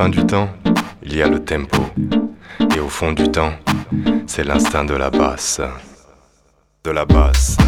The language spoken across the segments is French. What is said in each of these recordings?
fin du temps, il y a le tempo. Et au fond du temps, c'est l'instinct de la basse. De la basse.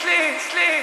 sleep, sleep.